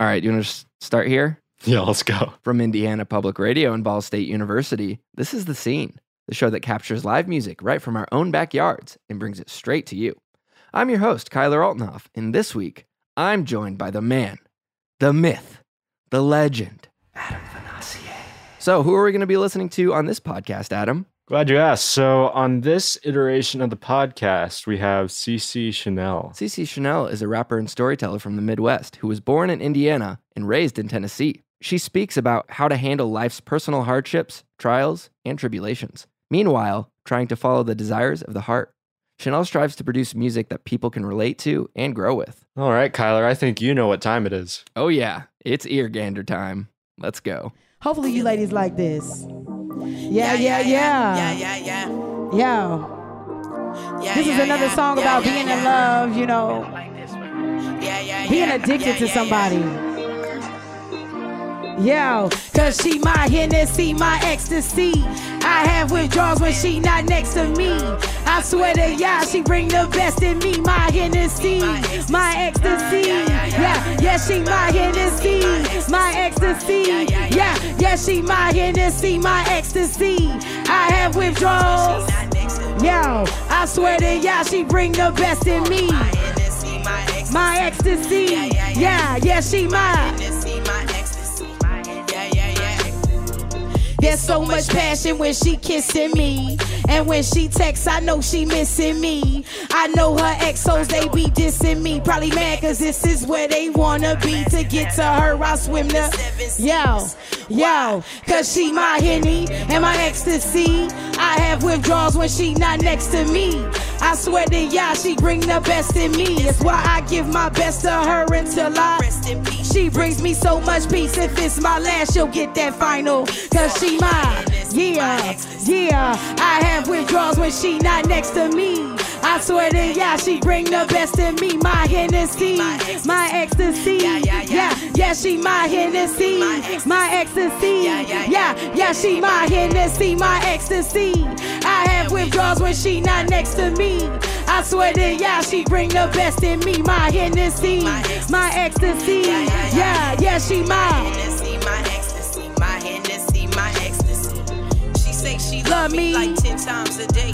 All right, you want to start here? Yeah, let's go. From Indiana Public Radio and Ball State University, this is The Scene, the show that captures live music right from our own backyards and brings it straight to you. I'm your host, Kyler Altenhoff, and this week, I'm joined by the man, the myth, the legend, Adam Vanassier. So, who are we going to be listening to on this podcast, Adam? Glad you asked. So, on this iteration of the podcast, we have Cece Chanel. Cece Chanel is a rapper and storyteller from the Midwest who was born in Indiana and raised in Tennessee. She speaks about how to handle life's personal hardships, trials, and tribulations. Meanwhile, trying to follow the desires of the heart. Chanel strives to produce music that people can relate to and grow with. All right, Kyler, I think you know what time it is. Oh, yeah, it's ear gander time. Let's go. Hopefully, you ladies like this. Yeah, yeah, yeah. Yeah, yeah, yeah. Yeah. yeah This is another song about being in love, you know, Yeah, yeah, being addicted to somebody. Yeah. Yo, cause she my Hennessy, my ecstasy. I have withdrawals when she not next to me. I swear to y'all, she bring the best in me. My Hennessy, my ecstasy. Yeah, yeah, she my Hennessy, my ecstasy. Yeah, yeah, she my Hennessy, my ecstasy. I have withdrawals. Yo, I swear to y'all, she bring the best in me. My ecstasy. My ecstasy. Yeah, yeah, she my. There's so much passion when she kissing me. And when she texts, I know she missing me. I know her exos, they be dissing me. Probably mad cause this is where they wanna be. To get to her, I swim the. Yo, yo, cause she my henny and my ecstasy. I have withdrawals when she not next to me. I swear to y'all, she bring the best in me. It's why I give my best to her until I. Rest in peace. She brings me so much peace. If it's my last, she'll get that final. Cause she mine. Yeah, yeah. I have withdrawals when she not next to me. I swear to y'all, she bring the best in me. My Hennessy, my ecstasy. Yeah, yeah, she my Hennessy, my ecstasy. Yeah, yeah, she my Hennessy, my ecstasy. I have withdrawals when she not next to me. I swear to y'all, she bring the best in me. My Hennessy, my ecstasy. Yeah, yeah, she my. Love me. like ten times a day.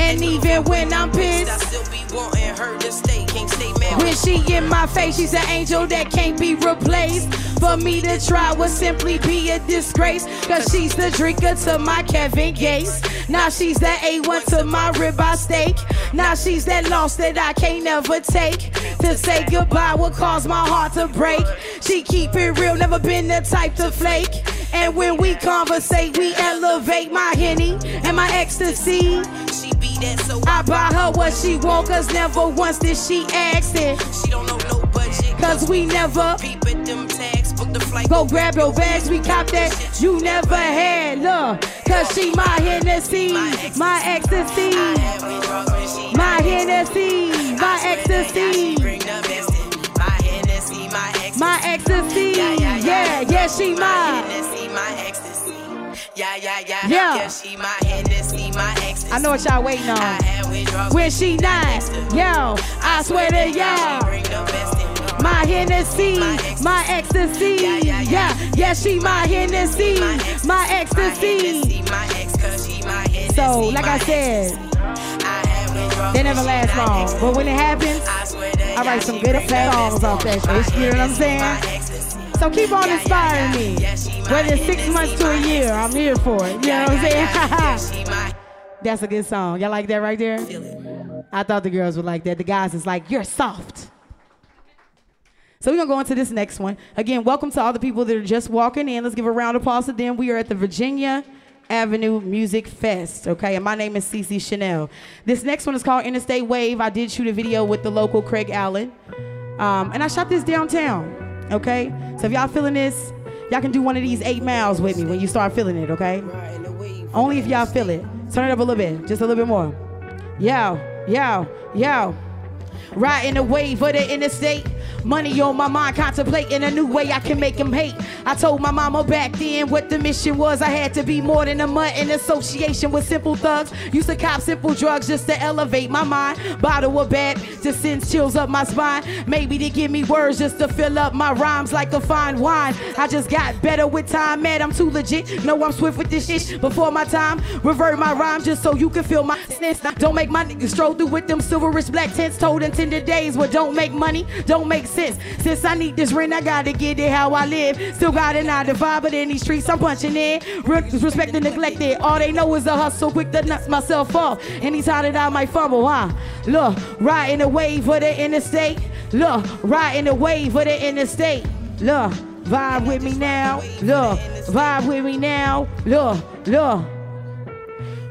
And even when I'm pissed, I still be wanting her to stay. Can't stay mad. When she in my face, she's an angel that can't be replaced. For me to try would simply be a disgrace. Cause she's the drinker to my Kevin Gates. Now she's the A1 to my ribeye steak. Now she's that loss that I can't never take. To say goodbye would cause my heart to break. She keep it real, never been the type to flake. And when we conversate, we elevate my henny and my ecstasy. She be that so I buy her what she want, cause never once did she ask it. she don't know no budget. Cause we never Peep at them tags, book the flight. go grab your bags, we cop that you never had. Look, cause she my Hennessy, my ecstasy, I had withdrawals when she my not next. Hennessy, my I swear to God, she ecstasy, bring the best in me. My Hennessy, my ecstasy. my ecstasy. Yeah, yeah, she My Yeah, yeah, yeah. Yeah. Yeah, she my Hennessy, my ecstasy. I know what y'all waiting I on. had withdrawals When she not, yo, I swear to y'all. bring the best in. My Hennessy, my ecstasy, yeah, yeah, yeah she my Hennessy, my ecstasy. My ex, cause she my Hennessy, So, like I said, ecstasy. I had withdrawals they never last long. But when it happens, I swear to I write some good bring fat the arms off that shit. You know what I'm saying? so keep on Yeah, yeah, inspiring yeah. me. Yeah, she my Whether it's six months to a year, I'm here for it. You know what I'm saying? That's a good song. Y'all like that right there? I thought the girls would like that. The guys is like, you're soft. So we're gonna go into this next one. Again, welcome to all the people that are just walking in. Let's give a round of applause to them. We are at the Virginia Avenue Music Fest. Okay, and my name is Cece Chanel. This next one is called Interstate Wave. I did shoot a video with the local Craig Allen, um, and I shot this downtown. Okay, so if y'all feeling this, y'all can do one of these eight miles with me when you start feeling it. Okay. Only if y'all feel it. Turn it up a little bit, just a little bit more. Yo, yo, yo. Riding the wave of the interstate. Money on my mind, contemplating a new way I can make him hate. I told my mama back then what the mission was. I had to be more than a mutt in association with simple thugs. Used to cop simple drugs just to elevate my mind. Bottle of bad just sends chills up my spine. Maybe to give me words just to fill up my rhymes like a fine wine. I just got better with time, man. I'm too legit. No, I'm swift with this shit before my time. Revert my rhyme just so you can feel my sense. Don't make my niggas stroll through with them silverish black tents told in tender days. What don't make money, don't make sense. Since I need this rent, I gotta get it how I live. Still got a nine to five, but in these streets I'm punching in. Respect and neglected. All they know is a hustle, quick to nuts myself off. Anytime that I might fumble, huh? Look, riding the wave of the interstate. Look, riding the wave of the interstate. Look, vibe with me now. Look, vibe with me now. Look, look.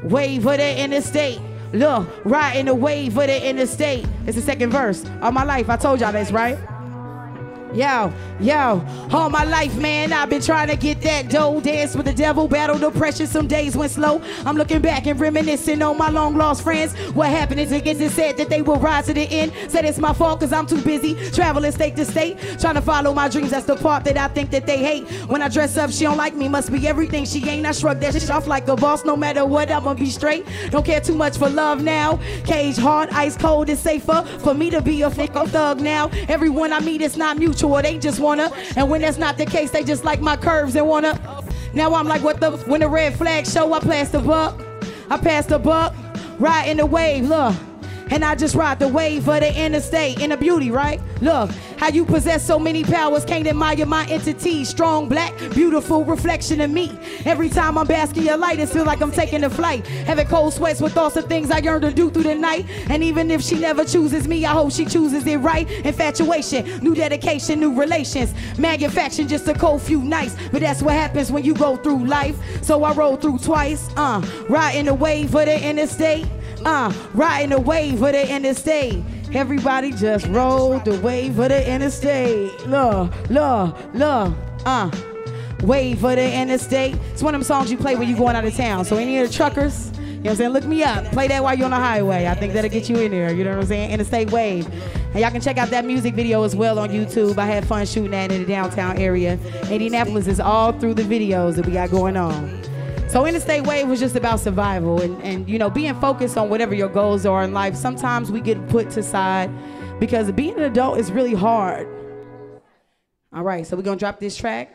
Wave of the interstate. Look, riding the wave of the interstate. It's the second verse. All my life, I told y'all this, right? Yo, yo, all my life, man, I've been trying to get that dough. Dance with the devil, battle depression. Some days went slow. I'm looking back and reminiscing on my long lost friends. What happened is it gets said that they will rise to the end. Said it's my fault because I'm too busy traveling state to state, trying to follow my dreams. That's the part that I think that they hate. When I dress up, she don't like me. Must be everything she ain't. I shrug that shit off like a boss. No matter what, I'ma be straight. Don't care too much for love now. Cage hard, ice cold is safer for me to be a fake thug now. Everyone I meet, it's not mutual. Or they just wanna. And when that's not the case, they just like my curves and wanna. Now I'm like, what the? When the red flag show, I pass the buck. I pass the buck, riding the wave, look. And I just ride the wave of the interstate in the beauty, right? Look, how you possess so many powers, can't admire my entity. Strong, black, beautiful reflection of me. Every time I'm basking your light, it feels like I'm taking a flight. Having cold sweats with thoughts of things I yearn to do through the night. And even if she never chooses me, I hope she chooses it right. Infatuation, new dedication, new relations. Manufacturing just a cold few nights. But that's what happens when you go through life. So I roll through twice, uh, riding the wave of the interstate. Uh, riding the wave of the interstate. Everybody just roll the wave of the interstate. Look, look, look, uh. Wave of the interstate. It's one of them songs you play when you're going out of town. So any of the truckers, you know what I'm saying? Look me up. Play that while you're on the highway. I think that'll get you in there. You know what I'm saying? Interstate Wave. And y'all can check out that music video as well on YouTube. I had fun shooting that in the downtown area. Indianapolis is all through the videos that we got going on. So in the Interstate Wave was just about survival and, and you know being focused on whatever your goals are in life. Sometimes we get put to side because being an adult is really hard. All right, so we're gonna drop this track.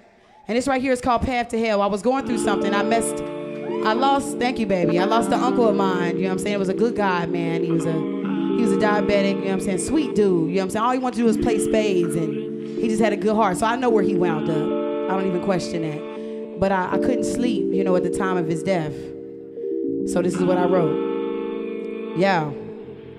And this right here is called Path to Hell. I was going through something. I messed I lost thank you, baby. I lost an uncle of mine. You know what I'm saying? It was a good guy, man. He was a he was a diabetic, you know what I'm saying? Sweet dude. You know what I'm saying? All he wanted to do was play spades and he just had a good heart. So I know where he wound up. I don't even question that but I, I couldn't sleep, you know, at the time of his death. So this is what I wrote. Yeah.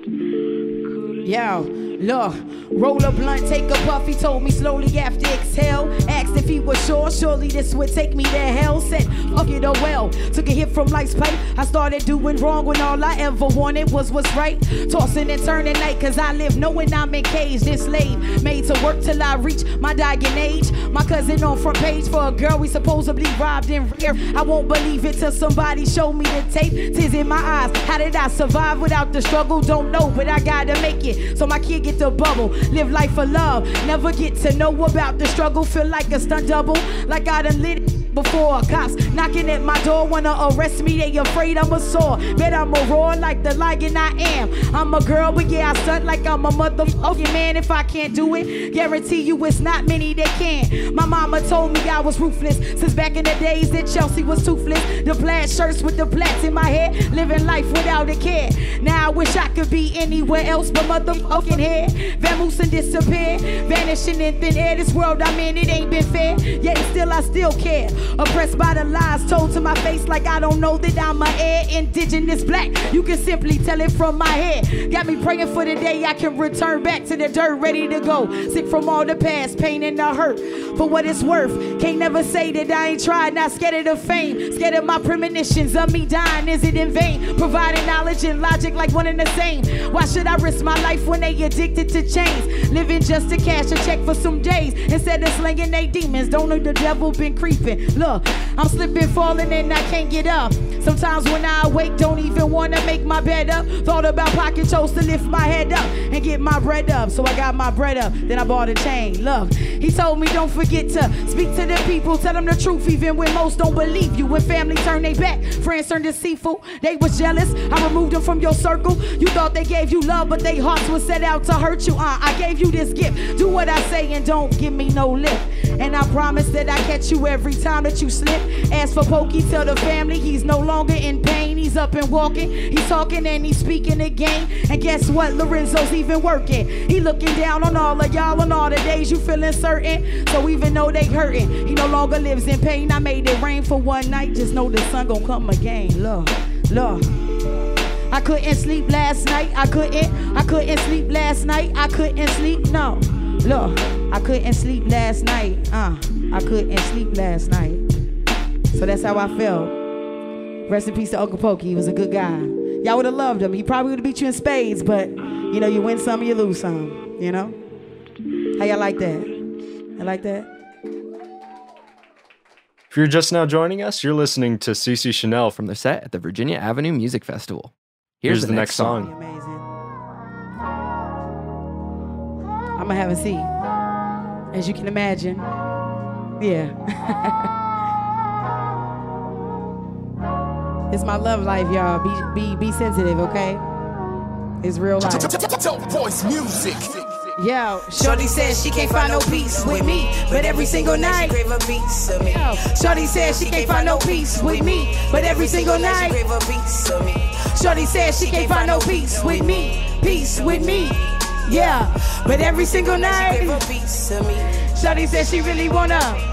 Yeah. Look, roll a blunt, take a puff. He told me slowly after exhale. Asked if he was sure, surely this would take me to hell. Said, fuck it, oh well. Took a hit from life's pipe. I started doing wrong when all I ever wanted was what's right. Tossing and turning night, cause I live knowing I'm encaged, enslaved. Made to work till I reach my dying age. My cousin on front page for a girl we supposedly robbed in rear. I won't believe it till somebody show me the tape. Tears in my eyes. How did I survive without the struggle? Don't know, but I gotta make it. So my kid get the bubble. Live life for love. Never get to know about the struggle. Feel like a stunt double. Like I done lit it before. Cops knocking at my door. Wanna arrest me. They afraid I'm a sore. Bet I'm a roar like the lion I am. I'm a girl, but yeah, I stunt like I'm a motherfucking man. If I can't do it, guarantee you it's not many that can. My mama told me I was ruthless. Since back in the days that Chelsea was toothless. The plaid shirts with the plaits in my head. Living life without a care. Now I wish I could be anywhere else but motherfucking here. Vamoose and disappear. Vanishing in thin air. This world I'm in, it ain't been fair. Yet still, I still care. Oppressed by the lies told to my face like I don't know that I'm a heir. Indigenous black. You can simply tell it from my head. Got me praying for the day I can return back to the dirt, ready to go. Sick from all the past, pain and the hurt. For what it's worth, can't never say that I ain't tried. Not scared of the fame, scared of my premonitions of me dying. Is it in vain? Providing knowledge and logic like one and the same. Why should I risk my life when they addicted to chains? Living just to cash a check for some days instead of slinging they demons. Don't know the devil been creeping. Look, I'm slipping, falling, and I can't get up. Sometimes when I wake, don't even wanna make my bed up. Thought about pocket chose to lift my head up and get my bread up. So I got my bread up, then I bought a chain. Love. He told me don't forget to speak to the people, tell them the truth, even when most don't believe you. When family turn their back, friends turn deceitful. They was jealous. I removed them from your circle. You thought they gave you love, but they hearts was set out to hurt you. Uh, I gave you this gift. Do what I say and don't give me no lip. And I promise that I catch you every time that you slip. As for Pokey, tell the family he's no longer in pain. He's up and walking. He's talking and he's speaking again. And guess what? Lorenzo's even working. He looking down on all of y'all on all the days you feeling certain. So even though they hurting, he no longer lives in pain. I made it rain for one night. Just know the sun gon' come again. Look, look. I couldn't sleep last night. I couldn't. I couldn't sleep last night. I couldn't sleep. No. Look, I couldn't sleep last night. Uh, I couldn't sleep last night. So that's how I felt. Rest in peace to Uncle Pokey. He was a good guy. Y'all would have loved him. He probably would have beat you in spades, but you know, you win some, you lose some. You know? How y'all like that? I like that? If you're just now joining us, you're listening to Cece Chanel from the set at the Virginia Avenue Music Festival. Here's, the, next song. Amazing. I'm gonna have a seat. As you can imagine. Yeah. it's my love life, y'all. Be be be sensitive, okay? It's real life. Dope voice music. Yo, Shorty says she can't find no peace with me, but every single night. Crave a piece of me. Shorty says she can't find no peace with me, but every single night. Crave a piece of me. Shorty says she can't find no peace with me, peace with me. Yeah, but every single night. Crave a piece of me. Shorty says she really wanna.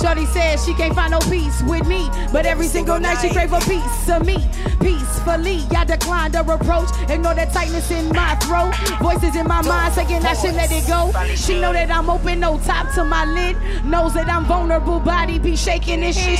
Shorty says she can't find no peace with me, but every single night she crave for peace of me. Peacefully, I declined her approach. Ignore that tightness in my throat. Voices in my mind saying I should let it go. She know that I'm open, no top to my lid. Knows that I'm vulnerable, body be shaking and shit.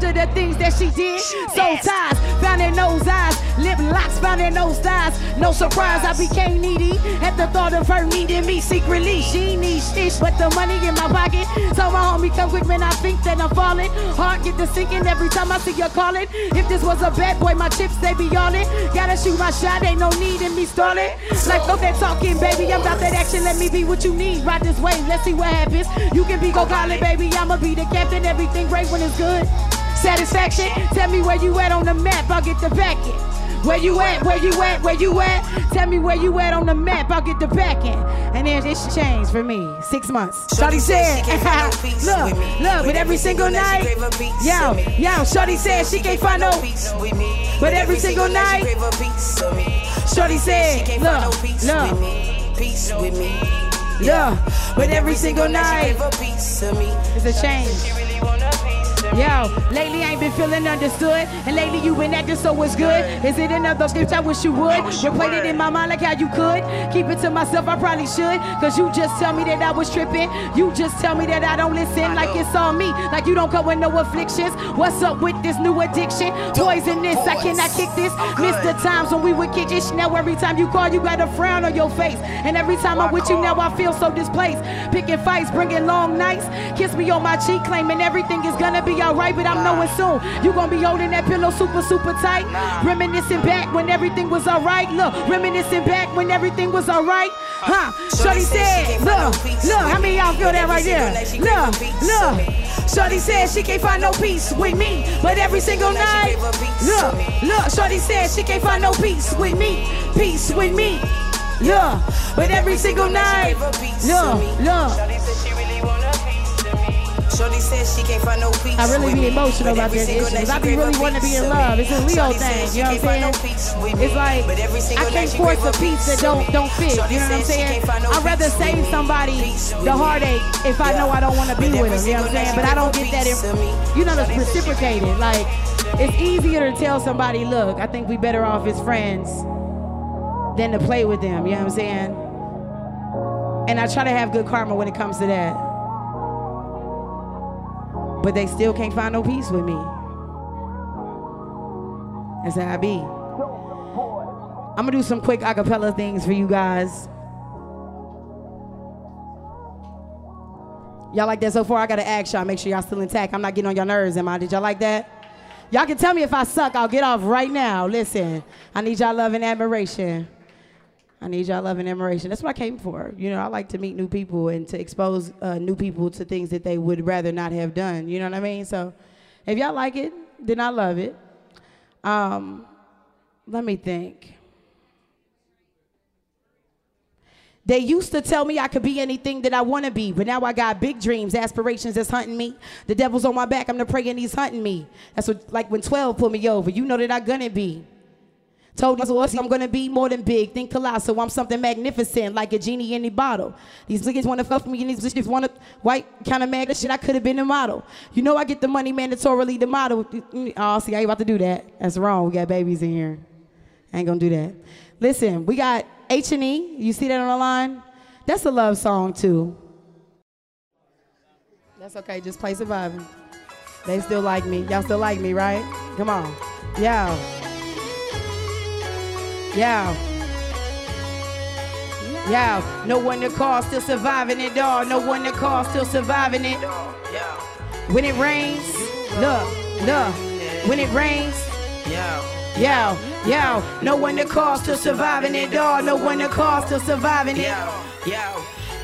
After the things that she did, So ties found in those eyes, lip locks found in those thighs. No surprise, I became needy at the thought of her needing me secretly. She needs shit, but the money in my pocket. So my homie come quick, man. I think that I'm falling. Heart get to sinking every time I see you calling. If this was a bad boy, my chips they be on it. Gotta shoot my shot, ain't no need in me stalling. Like fuck that talking, baby. I'm about that action. Let me be what you need. Ride this way, let's see what happens. You can be go call it, baby. I'ma be the captain. Everything great when it's good. Satisfaction. Tell me where you at on the map. I'll get the back it. Where you at? Where you at? Where you at? Tell me where you at on the map. I'll get the back end. And then it's changed for me. Six months. Shorty said, look, look, but every single night, yo, yo, Shorty said she can't find no, Piece with me. but every single night, Crave a piece of me. Shorty She said, can't find no look, peace with look, me. Peace with me. look, but every single night, Crave a piece of me. it's a change. Yo, lately I ain't been feeling understood, and lately you been acting so it's good. Is it another gift I wish you would? Replay it in my mind like how you could. Keep it to myself, I probably should. Cause you just tell me that I was tripping. You just tell me that I don't listen, like it's on me. Like you don't come with no afflictions. What's up with this new addiction? Poisonous, I cannot kick this. Miss the times when we would kick ish. Now every time you call, you got a frown on your face. And every time I'm with you now, I feel so displaced. Picking fights, bringing long nights. Kiss me on my cheek, claiming everything is gonna be alright, but I'm knowing soon you gonna be holding that pillow super, super tight. Reminiscing back when everything was alright. Look, reminiscing back when everything was alright. Huh? Shorty said, look, look, how many of y'all feel that right there? Look, look. Shorty said she can't find no peace with me, but every single night. Look, look, Shorty said she can't find no peace with me, peace with me. Look, but every single night. Look, look. Shorty says she can't find no peace. I really be emotional about this issue, I be really wanting to be in love. It's a Leo thing, you know what I'm saying? peace with me. It's like I can't force a piece that don't don't fit. You know what I'm saying? I'd rather save somebody the heartache if I know I don't want to be with them. You know what I'm saying? But I don't get that. me. You know, that's reciprocated. Like it's easier to tell somebody, look, I think we better off as friends than to play with them. You know what I'm saying? And I try to have good karma when it comes to that. But they still can't find no peace with me. That's how I be. I'm gonna do some quick acapella things for you guys. Y'all like that so far? I gotta ask y'all, make sure y'all still intact. I'm not getting on your nerves, am I? Did y'all like that? Y'all can tell me if I suck, I'll get off right now. Listen, I need y'all love and admiration. I need y'all love and admiration. That's what I came for. You know, I like to meet new people and to expose uh, new people to things that they would rather not have done. You know what I mean? So if y'all like it, then I love it. Um, let me think. They used to tell me I could be anything that I want to be, but now I got big dreams, aspirations that's hunting me. The devil's on my back, I'm the prey and he's hunting me. That's what, like when 12 pulled me over, you know that I'm gonna be. Told me I'm gonna be more than big, think colossal. I'm something magnificent, like a genie in the bottle. These niggas wanna fuck me, and these bitches wanna white kind of mag shit. I could have been a model. You know I get the money mandatorily. The model. Oh, see, I ain't about to do that. That's wrong. We got babies in here. I ain't gonna do that. Listen, we got H and E. You see that on the line? That's a love song too. That's okay. Just play surviving. They still like me. Y'all still like me, right? Come on. Yeah. Yeah. Yeah. No one to call, still surviving it, dog. No one to call, still surviving it. When it rains, look, look. When it rains, Yo, yo, no one to call, still surviving it, dog. No one to call, still surviving it.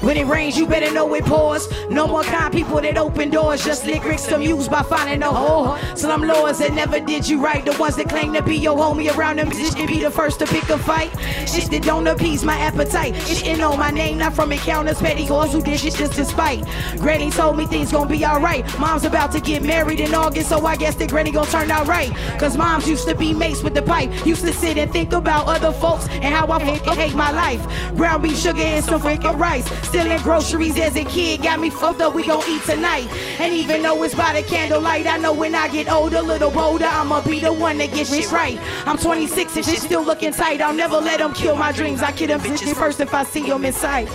When it rains, you better know it pours. No more kind people that open doors, just lyrics amused by finding a hole. Some lords that never did you right, the ones that claim to be your homie around them, just be the first to pick a fight. Shit that don't appease my appetite. Shitting on my name, not from encounters, petty whores who did shit just despite. Granny told me things gon' be alright. Mom's about to get married in August, so I guess that Granny gon' turn out right. Cause moms used to be mates with the pipe, used to sit and think about other folks and how I hate, hate my life. Ground beef, sugar, and some freaking rice. Stealing groceries as a kid got me fucked up. We gon' eat tonight. And even though it's by the candlelight, I know when I get older, little bolder, I'ma be the one that gets shit right. I'm 26 and shit still looking tight. I'll never let them kill my dreams. I kill them bitches first if I see them in sight.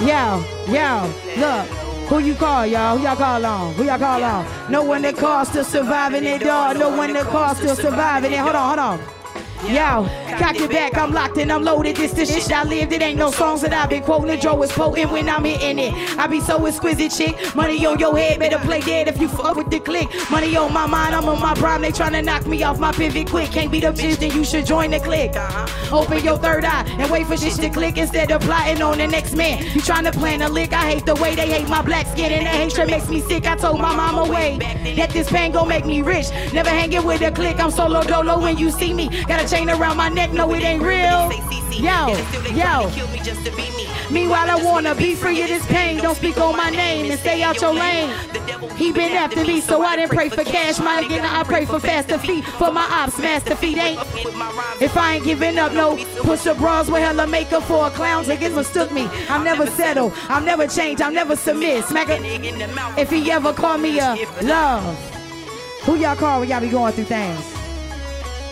Yo, yo, look. Who you call, y'all? Who y'all call on? Who y'all call on? No one that calls still surviving it, dog. No one that calls still surviving it. Hold on, hold on. Yo, cock it back, I'm locked and I'm loaded. This the shit I lived. It ain't no songs that I've been quoting. Joe is potent when I'm hitting it. I be so exquisite, chick. Money on your head, better play dead if you fuck with the click. Money on my mind, I'm on my prime. They tryna knock me off my pivot quick. Can't beat up bitch, then you should join the click. Uh-huh. Open your third eye and wait for shit to click instead of plotting on the next man. You tryna plan a lick. I hate the way they hate my black skin and the hatred makes me sick. I told my mama way that this pain gon' make me rich. Never hanging with a click. I'm solo dolo when you see me. Got a chain around my neck, no, it ain't real. Yo, yo. Meanwhile, I wanna be free of this pain. Don't speak on my name and stay out your lane. He been after me, so I didn't pray for cash. My again, I pray for faster feet. For my ops, master feet ain't. If I ain't giving up, no. Push the bras with hella makeup for a clown. Niggas mistook me. I'm never settle. I'm never change. I'm never submit. Smack it. If he ever call me a love. Who y'all call when y'all be going through things?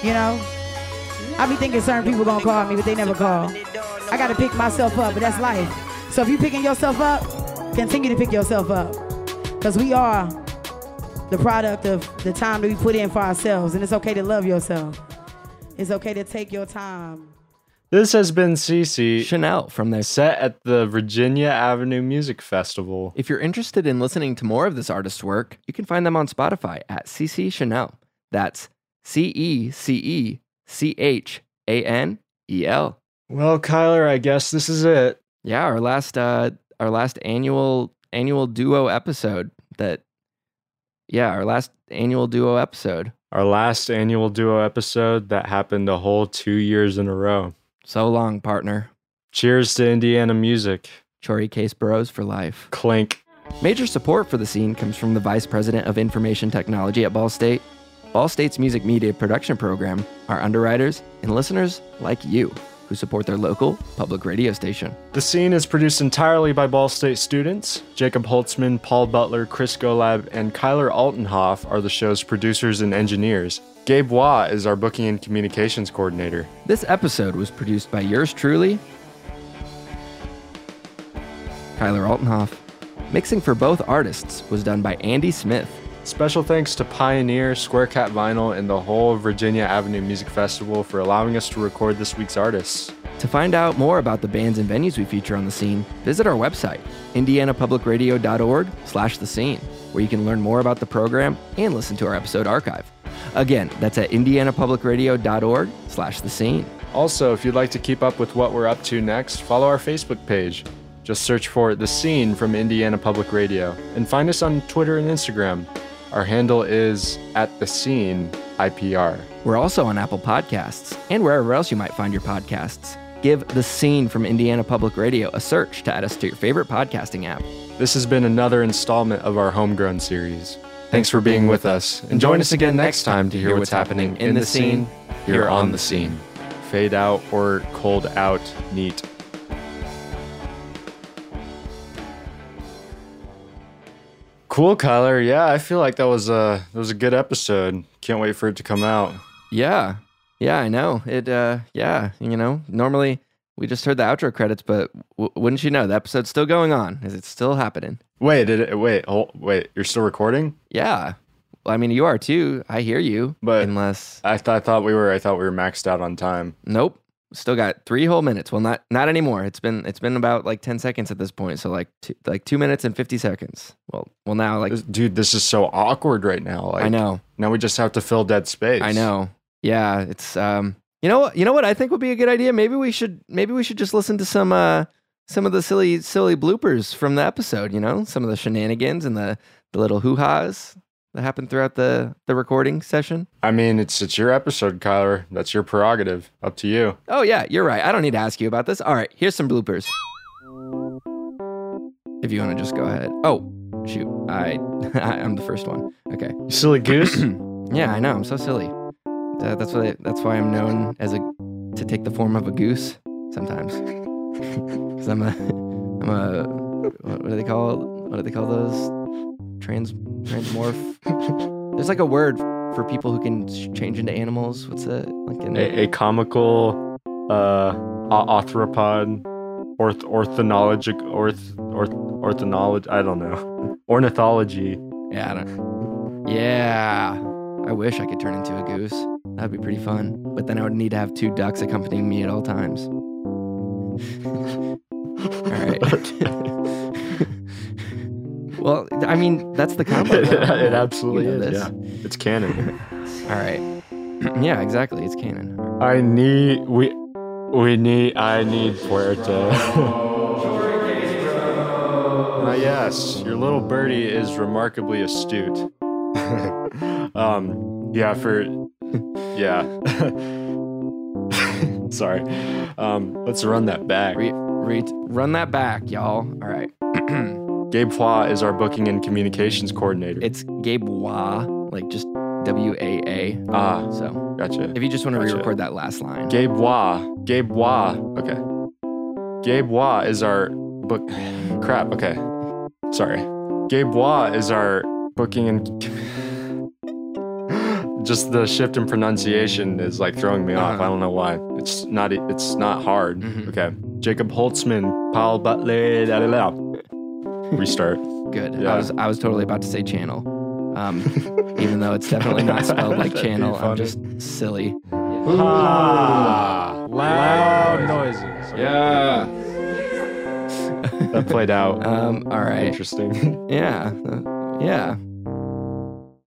You know? I be thinking certain people gonna call me, but they never call. I gotta pick myself up, but that's life. So if you picking yourself up, continue to pick yourself up. Cause we are the product of the time that we put in for ourselves. And it's okay to love yourself. It's okay to take your time. This has been Cece Chanel from their set at the Virginia Avenue Music Festival. If you're interested in listening to more of this artist's work, you can find them on Spotify at Cece Chanel. That's C E C E C H A N E L. Well, Kyler, I guess this is it. Yeah, our last uh our last annual annual duo episode that yeah, our last annual duo episode. Our last annual duo episode that happened a whole two years in a row. So long, partner. Cheers to Indiana music. Chori Case Burrows for life. Clink. Major support for the scene comes from the Vice President of Information Technology at Ball State, Ball State's music media production program, our underwriters, and listeners like you who support their local public radio station. The scene is produced entirely by Ball State students. Jacob Holtzman, Paul Butler, Chris Golab, and Kyler Altenhoff are the show's producers and engineers. Gabe Waugh is our booking and communications coordinator. This episode was produced by yours truly, Kyler Altenhoff. Mixing for both artists was done by Andy Smith. Special thanks to Pioneer, Square Cat Vinyl, and the whole Virginia Avenue Music Festival for allowing us to record this week's artists. To find out more about the bands and venues we feature on the scene, visit our website, indianapublicradio.org slash the scene, where you can learn more about the program and listen to our episode archive. Again, that's at indianapublicradio.org slash the scene. Also, if you'd like to keep up with what we're up to next, follow our Facebook page. Just search for The Scene from Indiana Public Radio and find us on Twitter and Instagram. Our handle is at The Scene IPR. We're also on Apple Podcasts and wherever else you might find your podcasts. Give The Scene from Indiana Public Radio a search to add us to your favorite podcasting app. This has been another installment of our Homegrown series. Thanks for being with us, and join us again next time to hear what's happening in the scene here on the scene. Fade out or cold out neat. Cool, Kyler. Yeah, I feel like that was a that was a good episode. Can't wait for it to come out. Yeah. Yeah, I know. It uh yeah, you know, normally we just heard the outro credits, but w- wouldn't you know, the episode's still going on. Is it still happening? Wait, did it, wait, hold, wait. You're still recording? Yeah. Well, I mean, you are too. I hear you. But- unless I, th- I thought we were. I thought we were maxed out on time. nope. Still got 3 whole minutes. Well, not not anymore. It's been it's been about like 10 seconds at this point. So like two, like 2 minutes and 50 seconds. Well, well now like dude, this is so awkward right now. Like, I know. Now we just have to fill dead space. I know. Yeah, it's um you know what you know what I think would be a good idea? Maybe we should maybe we should just listen to some uh some of the silly silly bloopers from the episode, you know? Some of the shenanigans and the the little hoo-has that happened throughout the the recording session. I mean, it's it's your episode, Kyler. That's your prerogative. Up to you. Oh yeah, you're right. I don't need to ask you about this. All right, here's some bloopers. If you want to just go ahead. Oh, shoot. I I'm the first one. Okay. You silly goose. Yeah, I know. I'm so silly. Uh, that's why that's why I'm known as a to take the form of a goose sometimes. Because I'm a I'm a what, what do they call what do they call those trans transmorph? There's like a word for people who can ch- change into animals. What's it like? In, a, a comical uh arthropod orth orthonologic orth orth orthonology I don't know. Ornithology. yeah, I don't. Yeah, I wish I could turn into a goose. That'd be pretty fun. But then I would need to have two ducks accompanying me at all times. all right. well, I mean, that's the combo. it, now. absolutely You know is. this. Yeah. It's canon. All right. yeah, exactly. It's canon. I need we we need I need Puerto. Ah, yes, your little birdie is remarkably astute. um, yeah, for yeah. Sorry. Um, let's run that back. Re- re- run that back, y'all. All right. Gabe Hua is our booking and communications coordinator. it's Gabe Wah, like just W A A. ah, So gotcha. if you just want to Gotcha. re-record that last line. Gabe Wah. Gabe Wah. Okay. Gabe Wah is our book. Crap. Okay. Sorry. Gabe Wah is our booking and. Just the shift in pronunciation is like throwing me off. Uh-huh. I don't know why. It's not. It's not hard. Mhm. Okay. Jacob Holtzman. Paul Butler. Da, da, da. Restart. Good. Yeah. I was I was totally about to say channel. Um, even though it's definitely not spelled like channel. I'm just silly. Ah, loud noises. Yeah. That played out. Um, all right. Interesting. Yeah. Uh, yeah.